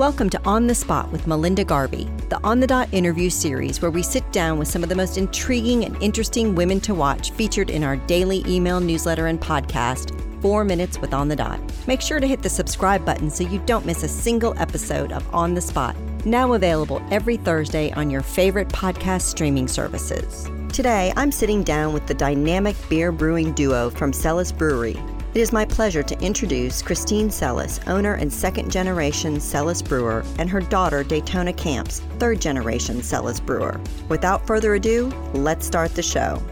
Welcome to On the Spot with Melinda Garvey, the On the Dot interview series where we sit down with some of the most intriguing and interesting women to watch featured in our daily email newsletter and podcast, Four Minutes with On the Dot. Make sure to hit the subscribe button so you don't miss a single episode of On the Spot, now available every Thursday on your favorite podcast streaming services. Today, I'm sitting down with the dynamic beer brewing duo from Celis Brewery, it is my pleasure to introduce Christine Celis, owner and second generation Celis brewer, and her daughter Daytona Camps, third generation Celis brewer. Without further ado, let's start the show.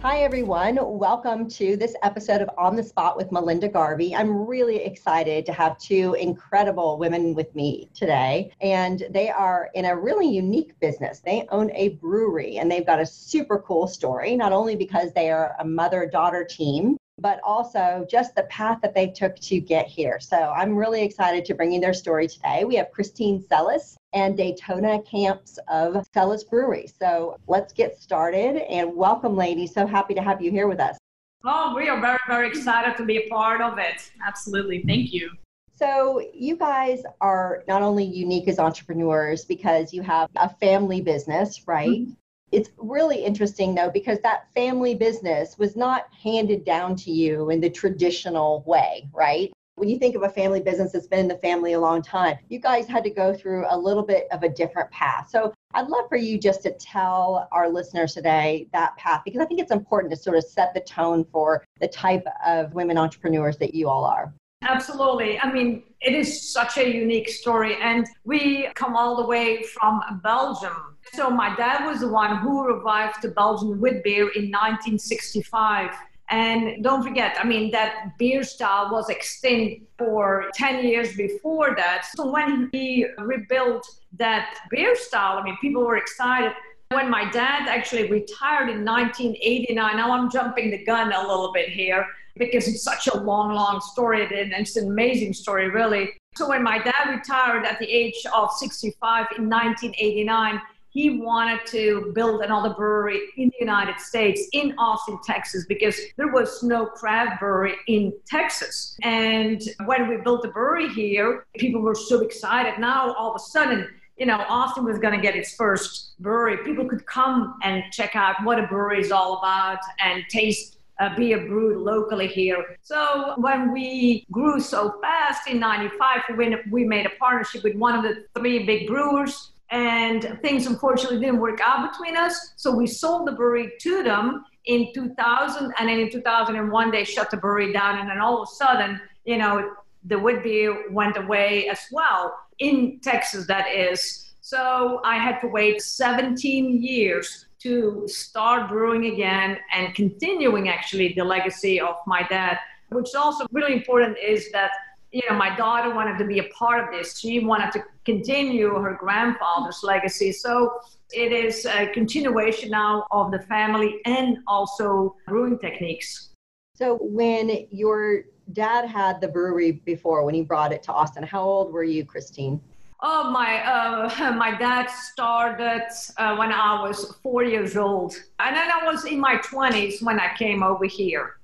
Hi, everyone. Welcome to this episode of On the Spot with Melinda Garvey. I'm really excited to have two incredible women with me today, and they are in a really unique business. They own a brewery, and they've got a super cool story, not only because they are a mother daughter team, but also just the path that they took to get here. So I'm really excited to bring you their story today. We have Christine Celis and Daytona Camps of Celis Brewery. So let's get started and welcome, ladies. So happy to have you here with us. Oh, we are very, very excited to be a part of it. Absolutely. Thank you. So, you guys are not only unique as entrepreneurs because you have a family business, right? Mm-hmm. It's really interesting though, because that family business was not handed down to you in the traditional way, right? When you think of a family business that's been in the family a long time, you guys had to go through a little bit of a different path. So I'd love for you just to tell our listeners today that path because I think it's important to sort of set the tone for the type of women entrepreneurs that you all are. Absolutely. I mean, it is such a unique story. And we come all the way from Belgium so my dad was the one who revived the Belgian wit beer in 1965. And don't forget, I mean, that beer style was extinct for 10 years before that. So when he rebuilt that beer style, I mean, people were excited. When my dad actually retired in 1989, now I'm jumping the gun a little bit here because it's such a long, long story and it's an amazing story, really. So when my dad retired at the age of 65 in 1989, he wanted to build another brewery in the United States, in Austin, Texas, because there was no craft brewery in Texas. And when we built the brewery here, people were so excited. Now, all of a sudden, you know, Austin was going to get its first brewery. People could come and check out what a brewery is all about and taste Uh, a beer brewed locally here. So when we grew so fast in 95, we made a partnership with one of the three big brewers and things unfortunately didn't work out between us. So we sold the brewery to them in 2000, and then in 2001 they shut the brewery down, and then all of a sudden, you know, the wit beer went away as well in Texas. That is. So I had to wait 17 years to start brewing again and continuing actually the legacy of my dad. Which is also really important is that you know, my daughter wanted to be a part of this. She wanted to continue her grandfather's legacy. So it is a continuation now of the family and also brewing techniques. So when your dad had the brewery before, when he brought it to Austin, how old were you, Christine? Oh, my, uh, my dad started uh, when I was four years old. And then I was in my 20s when I came over here.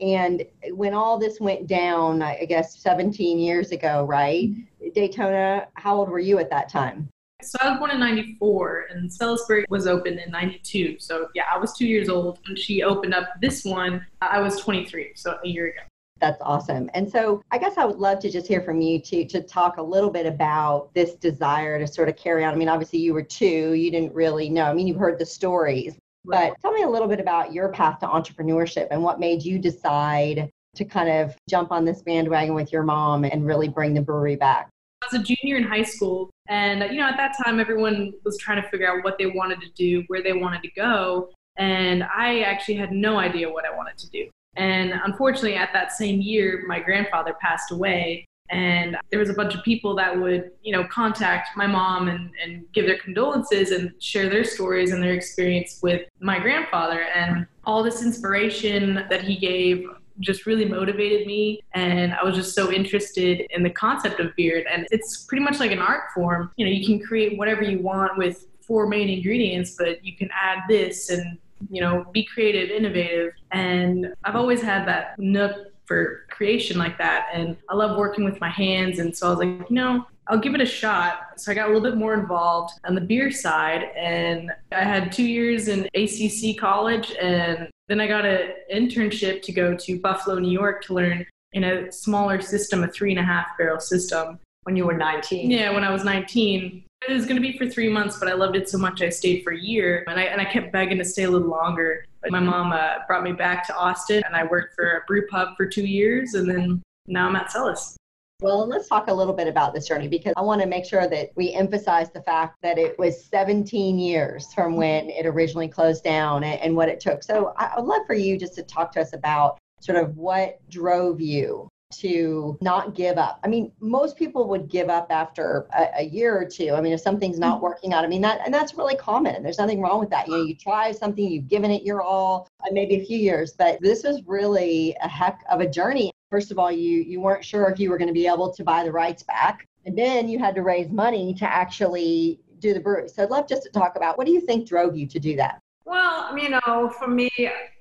And when all this went down, I guess 17 years ago, right? Daytona, how old were you at that time? So I was born in 94 and Celis Brewery was opened in 92. So yeah, I was two years old when she opened up this one. I was 23, so a year ago. That's awesome. And so I guess I would love to just hear from you to to talk a little bit about this desire to sort of carry on. I mean, obviously you were two, you didn't really know. I mean, you've heard the stories, but tell me a little bit about your path to entrepreneurship and what made you decide to kind of jump on this bandwagon with your mom and really bring the brewery back. I was a junior in high school, and you know, at that time, everyone was trying to figure out what they wanted to do, where they wanted to go, and I actually had no idea what I wanted to do. And unfortunately, at that same year, my grandfather passed away, and there was a bunch of people that would you know contact my mom and, and give their condolences and share their stories and their experience with my grandfather. And all this inspiration that he gave just really motivated me and i was just so interested in the concept of beard. And it's pretty much like an art form. You know you can create whatever you want with four main ingredients but you can add this and you know be creative innovative and i've always had that nook for creation like that. And I love working with my hands. And so I was like, you know, I'll give it a shot. So I got a little bit more involved on the beer side, and I had two years in ACC college, and then I got an internship to go to Buffalo, New York to learn in a smaller system, a three and a half barrel system. When you were 19? Yeah, when I was 19. It was going to be for three months, but I loved it so much I stayed for a year, and I, and I kept begging to stay a little longer. But my mom uh, brought me back to Austin, and I worked for a brew pub for two years, and then now I'm at Celis. Well, let's talk a little bit about this journey because I want to make sure that we emphasize the fact that it was 17 years from when it originally closed down and, and what it took. So I would love for you just to talk to us about sort of what drove you to not give up. I mean, most people would give up after a, a, year or two. I mean, if something's not working out, I mean that and that's really common. There's nothing wrong with that. You know, you try something, you've given it your all, uh, maybe a few years, but this was really a heck of a journey. First of all, you you weren't sure if you were going to be able to buy the rights back, and then you had to raise money to actually do the brewery. So I'd love just to talk about what do you think drove you to do that? Well, you know, for me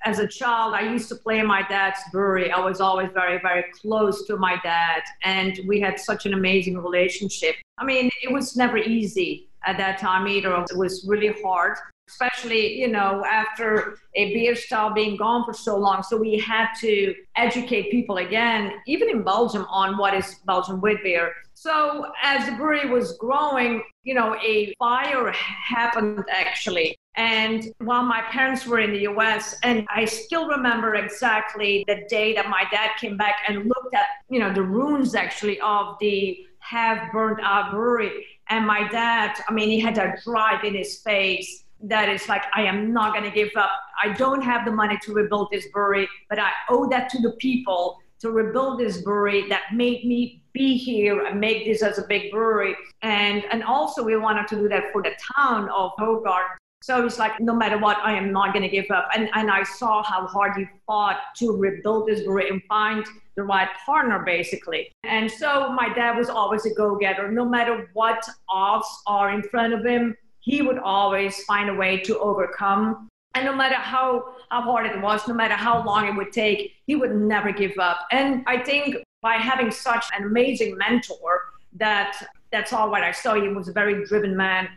as a child, I used to play in my dad's brewery. I was always very, very close to my dad, and we had such an amazing relationship. I mean, it was never easy at that time either. It was really hard, especially, you know, after a beer style being gone for so long. So we had to educate people again, even in Belgium, on what is Belgian wheat beer. So as the brewery was growing, you know, a fire happened actually and while my parents were in the US, and I still remember exactly the day that my dad came back and looked at, you know, the ruins actually of the half burnt out brewery. And my dad, I mean, he had that drive in his face that is like, I am not going to give up. I don't have the money to rebuild this brewery, but I owe that to the people to rebuild this brewery that made me be here and make this as a big brewery. And and also we wanted to do that for the town of Hoegaarden so it's like, no matter what, I am not going to give up. And, and I saw how hard you fought to rebuild this brewery and find the right partner, basically. And so my dad was always a go getter. No matter what odds are in front of him, he would always find a way to overcome. And no matter how, how hard it was, no matter how long it would take, he would never give up. And I think by having such an amazing mentor, that that's all what I saw. He was a very driven man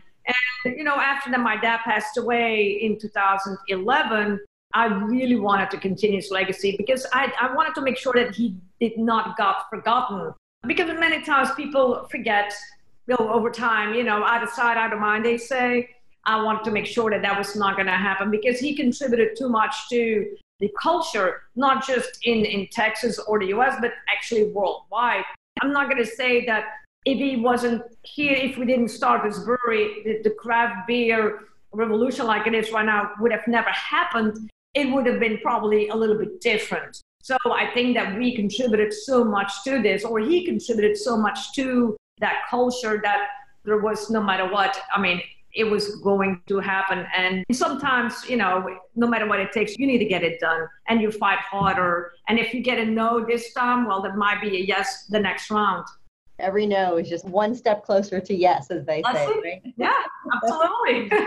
and, you know, after that, my dad passed away in 2011. I really wanted to continue his legacy because I, I wanted to make sure that he did not got forgotten. Because many times people forget you know, over time, you know, out of sight, out of mind, they say. I wanted to make sure that that was not going to happen because he contributed too much to the culture, not just in, in Texas or the US, but actually worldwide. I'm not going to say that if he wasn't here, if we didn't start this brewery, the, the craft beer revolution like it is right now would have never happened. It would have been probably a little bit different. So I think that we contributed so much to this, or he contributed so much to that culture that there was no matter what. I mean, it was going to happen. And sometimes, you know, no matter what it takes, you need to get it done and you fight harder. And if you get a no this time, well, there might be a yes the next round. Every no is just one step closer to yes, as they say. Right? Yeah, absolutely.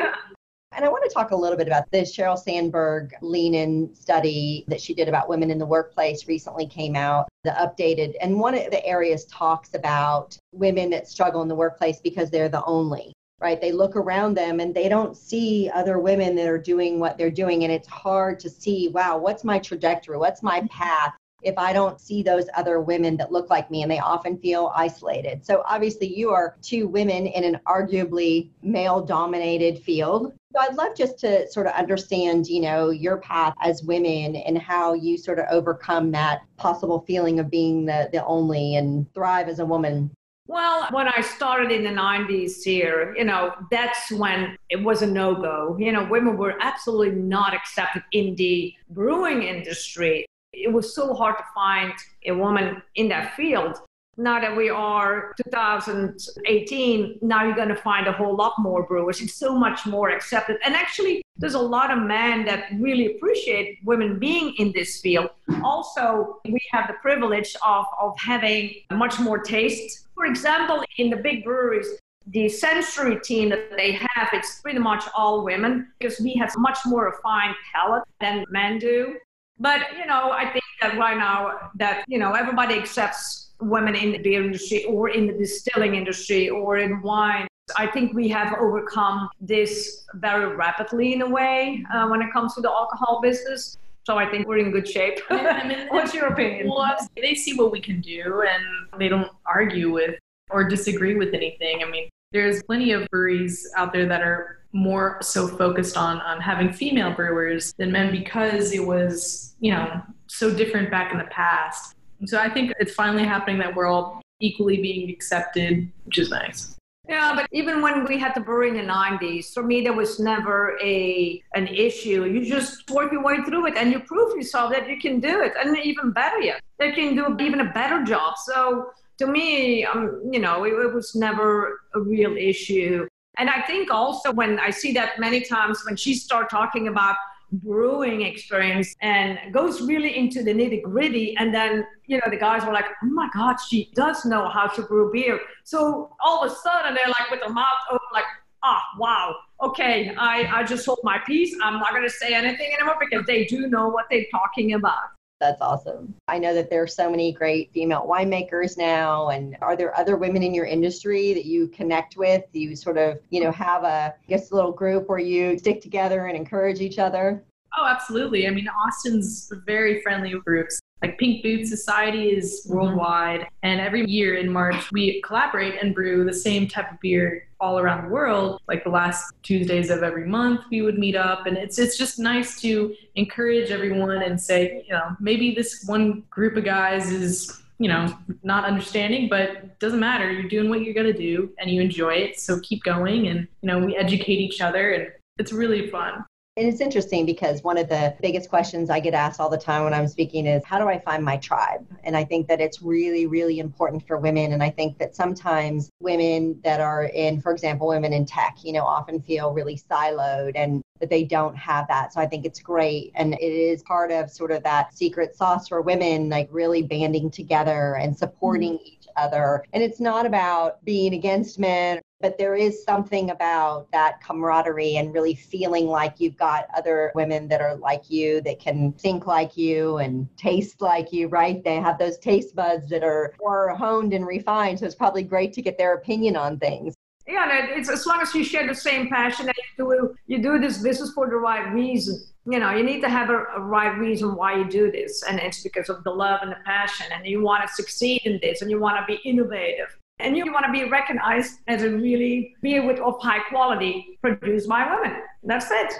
And I want to talk a little bit about this. Sheryl Sandberg lean in study that she did about women in the workplace recently came out, the updated. And one of the areas talks about women that struggle in the workplace because they're the only, right? They look around them and they don't see other women that are doing what they're doing. And it's hard to see, wow, what's my trajectory? What's my mm-hmm. path? if I don't see those other women that look like me and they often feel isolated. So obviously you are two women in an arguably male dominated field. So I'd love just to sort of understand, you know, your path as women and how you sort of overcome that possible feeling of being the, the only and thrive as a woman. Well, when I started in the 90s here, you know, that's when it was a no go. You know, women were absolutely not accepted in the brewing industry it was so hard to find a woman in that field. Now that we are 2018, now you're going to find a whole lot more brewers. It's so much more accepted. And actually, there's a lot of men that really appreciate women being in this field. Also, we have the privilege of, of having much more taste. For example, in the big breweries, the sensory team that they have, it's pretty much all women because we have much more refined palate than men do. But, you know, I think that right now that, you know, everybody accepts women in the beer industry or in the distilling industry or in wine. I think we have overcome this very rapidly in a way uh, when it comes to the alcohol business. So I think we're in good shape. I mean, What's your opinion? Well, they see what we can do and they don't argue with or disagree with anything. I mean, there's plenty of breweries out there that are more so focused on on having female brewers than men because it was, you know, so different back in the past. So I think it's finally happening that we're all equally being accepted, which is nice. Yeah, but even when we had the brewery in the 90s, for me, there was never a an issue. You just work your way through it and you prove yourself that you can do it. And even better yet, you can do even a better job. So to me, um, you know, it, it was never a real issue. And I think also when I see that many times when she start talking about brewing experience and goes really into the nitty gritty. And then, you know, the guys were like, oh my God, she does know how to brew beer. So all of a sudden they're like with their mouth open, like, ah, oh, wow, okay, I, I just hold my peace. I'm not going to say anything anymore because they do know what they're talking about. That's awesome. I know that there are so many great female winemakers now. And are there other women in your industry that you connect with? You sort of, you know, have a, I guess, a little group where you stick together and encourage each other? Oh, absolutely. I mean, Austin's very friendly groups. Like Pink Boots Society is mm-hmm. worldwide, mm-hmm. and every year in March we collaborate and brew the same type of beer all around the world. Like the last Tuesdays of every month, we would meet up, and it's it's just nice to encourage everyone and say, you know, maybe this one group of guys is you know not understanding but doesn't matter you're doing what you're going to do and you enjoy it so keep going and you know we educate each other and it's really fun and it's interesting because one of the biggest questions I get asked all the time when I'm speaking is, how do I find my tribe? And I think that it's really, really important for women. And I think that sometimes women that are in, for example, women in tech, you know, often feel really siloed and that they don't have that. So I think it's great. And it is part of sort of that secret sauce for women, like really banding together and supporting mm-hmm. each other. And it's not about being against men but there is something about that camaraderie and really feeling like you've got other women that are like you that can think like you and taste like you right? They have those taste buds that are more honed and refined so it's probably great to get their opinion on things. Yeah it's as long as you share the same passion and you do you do this business for the right reason. You know you need to have a, a, right reason why you do this and it's because of the love and the passion and you want to succeed in this and you want to be innovative and you want to be recognized as a really beer with of high quality produced by women. That's it.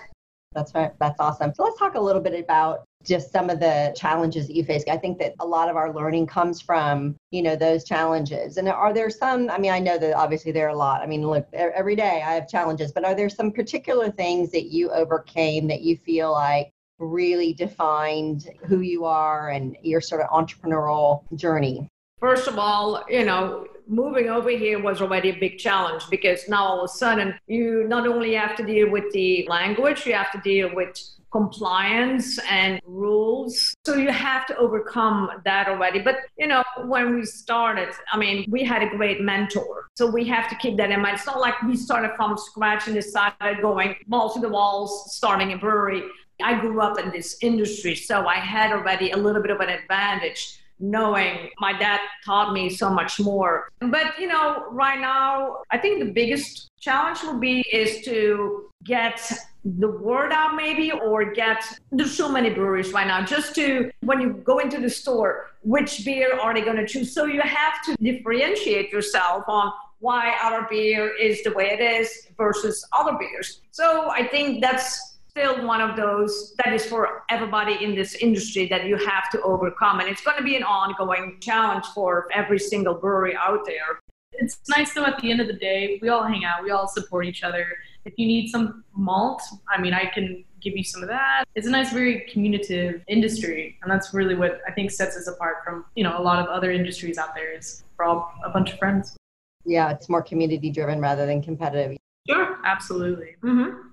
That's right. That's awesome. So let's talk a little bit about just some of the challenges that you face. I think that a lot of our learning comes from, you know, those challenges. And are there some, I mean, I know that obviously there are a lot. I mean, look, every day I have challenges, but are there some particular things that you overcame that you feel like really defined who you are and your sort of entrepreneurial journey? First of all, you know, moving over here was already a big challenge because now all of a sudden you not only have to deal with the language, you have to deal with compliance and rules. So you have to overcome that already. But, you know, when we started, I mean, we had a great mentor. So we have to keep that in mind. It's not like we started from scratch and decided going balls to the walls, starting a brewery. I grew up in this industry, so I had already a little bit of an advantage knowing my dad taught me so much more. But, you know, right now, I think the biggest challenge will be is to get the word out maybe or get there's so many breweries right now just to when you go into the store which beer are they going to choose so you have to differentiate yourself on why our beer is the way it is versus other beers so i think that's still one of those that is for everybody in this industry that you have to overcome. And it's going to be an ongoing challenge for every single brewery out there. It's nice though, at the end of the day, we all hang out, we all support each other. If you need some malt, I mean, I can give you some of that. It's a nice, very communicative industry. And that's really what I think sets us apart from, you know, a lot of other industries out there is we're all a bunch of friends. Yeah, it's more community driven rather than competitive. Sure, absolutely. Mm-hmm.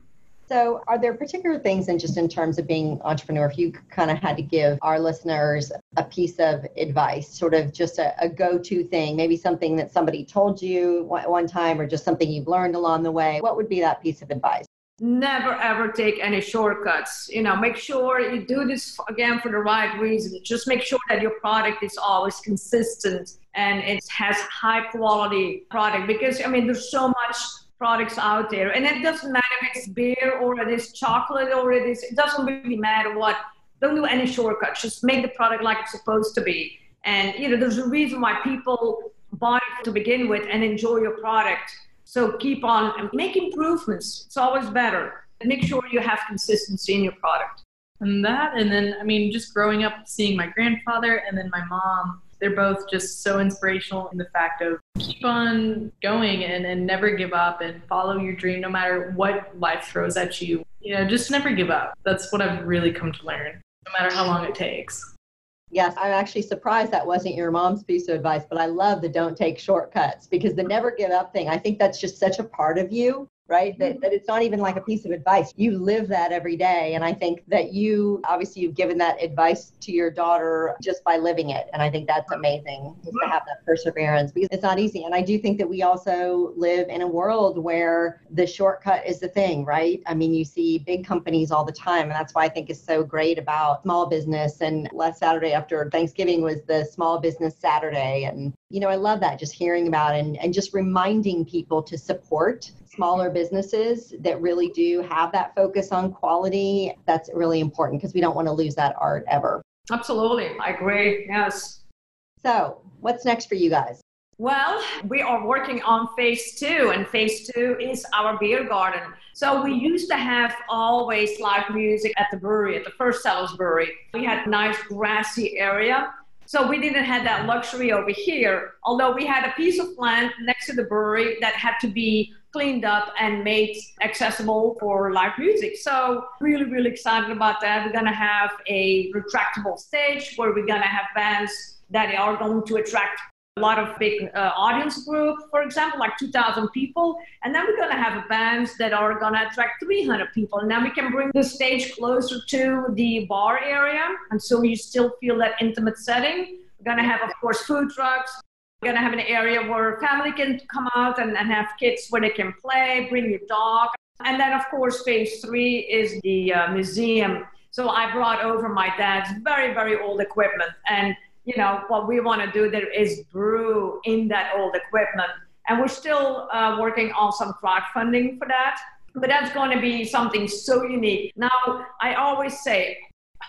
So, are there particular things, and just in terms of being entrepreneur, if you kind of had to give our listeners a piece of advice, sort of just a, a go-to thing, maybe something that somebody told you one time, or just something you've learned along the way, what would be that piece of advice? Never ever take any shortcuts. You know, make sure you do this again for the right reason. Just make sure that your product is always consistent and it has high quality product because I mean there's so much products out there. And it doesn't matter if it's beer or it is chocolate or it is it doesn't really matter what. Don't do any shortcuts. Just make the product like it's supposed to be. And you know there's a reason why people buy to begin with and enjoy your product. So keep on make improvements. It's always better. Make sure you have consistency in your product. And that and then i mean just growing up seeing my grandfather and then my mom they're both just so inspirational in the fact of keep on going and, and never give up and follow your dream no matter what life throws at you. You know, just never give up. That's what I've really come to learn, no matter how long it takes. Yes, I'm actually surprised that wasn't your mom's piece of advice, but I love the don't take shortcuts because the never give up thing, I think that's just such a part of you right? That, mm-hmm. that it's not even like a piece of advice. You live that every day. And I think that you, obviously, you've given that advice to your daughter just by living it. And I think that's amazing just to have that perseverance because it's not easy. And I do think that we also live in a world where the shortcut is the thing, right? I mean, you see big companies all the time. And that's why I think is so great about small business. And last Saturday after Thanksgiving was the Small Business Saturday. And, you know, I love that just hearing about and, and just reminding people to support smaller businesses that really do have that focus on quality, that's really important because we don't want to lose that art ever. Absolutely. I agree. Yes. So, what's next for you guys? Well, we are working on phase two, and phase two is our beer garden. So we used to have always live music at the brewery, at the First Celis Brewery. We had nice grassy area. So we didn't have that luxury over here, although we had a piece of land next to the brewery that had to be cleaned up and made accessible for live music. So really, really excited about that. We're gonna have a retractable stage where we're gonna have bands that are going to attract a lot of big uh, audience group, for example, like 2,000 people. And then we're going to have bands that are going to attract 300 people. And then we can bring the stage closer to the bar area. And so you still feel that intimate setting. We're going to have, of course, food trucks. We're going to have an area where family can come out and, and have kids where they can play, bring your dog. And then, of course, phase three is the uh, museum. So I brought over my dad's very, very old equipment. And, you know, what we want to do there is brew in that old equipment. And we're still uh, working on some crowdfunding for that. But that's going to be something so unique. Now, I always say,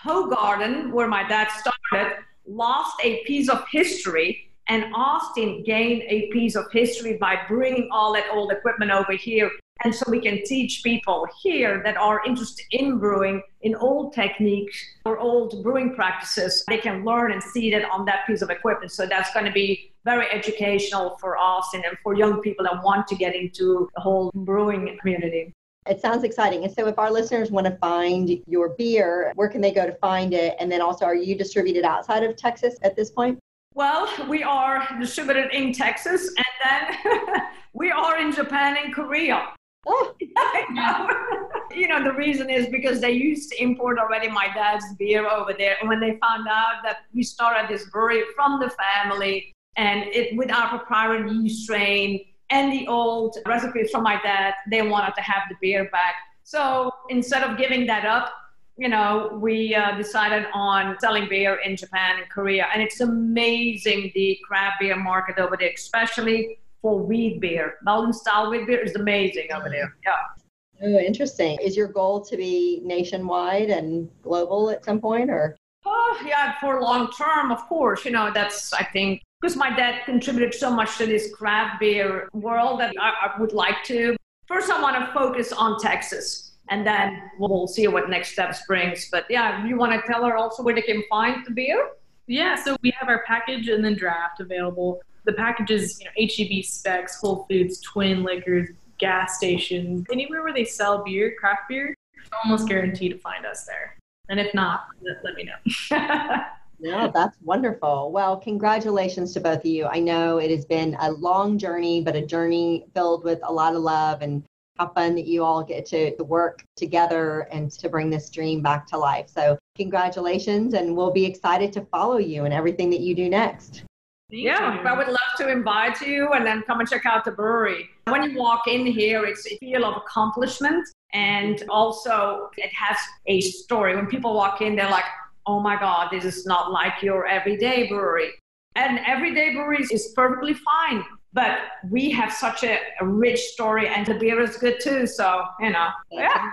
Hoegaarden, where my dad started, lost a piece of history and Austin gained a piece of history by bringing all that old equipment over here. And so we can teach people here that are interested in brewing, in old techniques or old brewing practices. They can learn and see that on that piece of equipment. So that's going to be very educational for us and for young people that want to get into the whole brewing community. It sounds exciting. And so, if our listeners want to find your beer, where can they go to find it? And then also, are you distributed outside of Texas at this point? Well, we are distributed in Texas and then we are in Japan and Korea. Oh. you know, the reason is because they used to import already my dad's beer over there. And when they found out that we started this brewery from the family and it with our proprietary strain and the old recipes from my dad, they wanted to have the beer back. So instead of giving that up, you know, we uh, decided on selling beer in Japan and Korea, and it's amazing the craft beer market over there, especially for wheat beer. Belgian style wheat beer is amazing over there. Mm. Yeah. Oh, interesting. Is your goal to be nationwide and global at some point, or? Oh, yeah, for long term, of course. You know, that's I think because my dad contributed so much to this craft beer world that I, I would like to. First, I want to focus on Texas and then we'll see what next steps brings. But yeah, you want to tell her also where they can find the beer? Yeah, so we have our package and then draft available. The packages, you know, HEB Spec's, Whole Foods, Twin Liquors, gas stations, anywhere where they sell beer, craft beer, almost guaranteed to find us there. And if not, let me know. No, that's wonderful. Well, congratulations to both of you. I know it has been a long journey, but a journey filled with a lot of love and how fun that you all get to work together and to bring this dream back to life. So, congratulations, and we'll be excited to follow you and everything that you do next. Yeah, I would love to invite you and then come and check out the brewery. When you walk in here, it's a feel of accomplishment and also it has a story. When people walk in, they're like, oh my God, this is not like your everyday brewery. And everyday breweries is perfectly fine. But we have such a, a rich story, and the beer is good too. So, you know, yeah.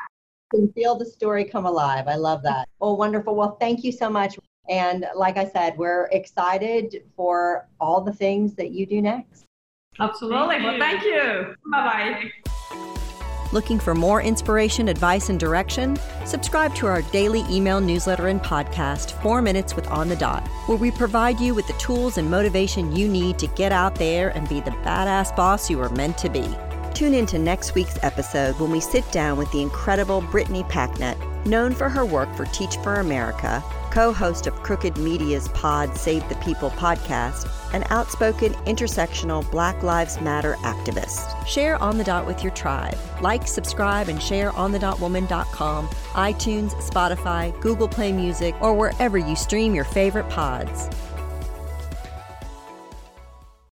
You can feel the story come alive. I love that. Oh, wonderful. Well, thank you so much. And like I said, we're excited for all the things that you do next. Absolutely. Thank well, thank you. Bye bye. Looking for more inspiration, advice, and direction? Subscribe to our daily email newsletter and podcast, Four Minutes with On the Dot, where we provide you with the tools and motivation you need to get out there and be the badass boss you are meant to be. Tune in to next week's episode when we sit down with the incredible Brittany Packnett, known for her work for Teach for America co host of Crooked Media's Pod Save the People podcast, an outspoken intersectional Black Lives Matter activist. Share On the Dot with your tribe. Like, subscribe, and share onthedotwoman.com, iTunes, Spotify, Google Play Music, or wherever you stream your favorite pods.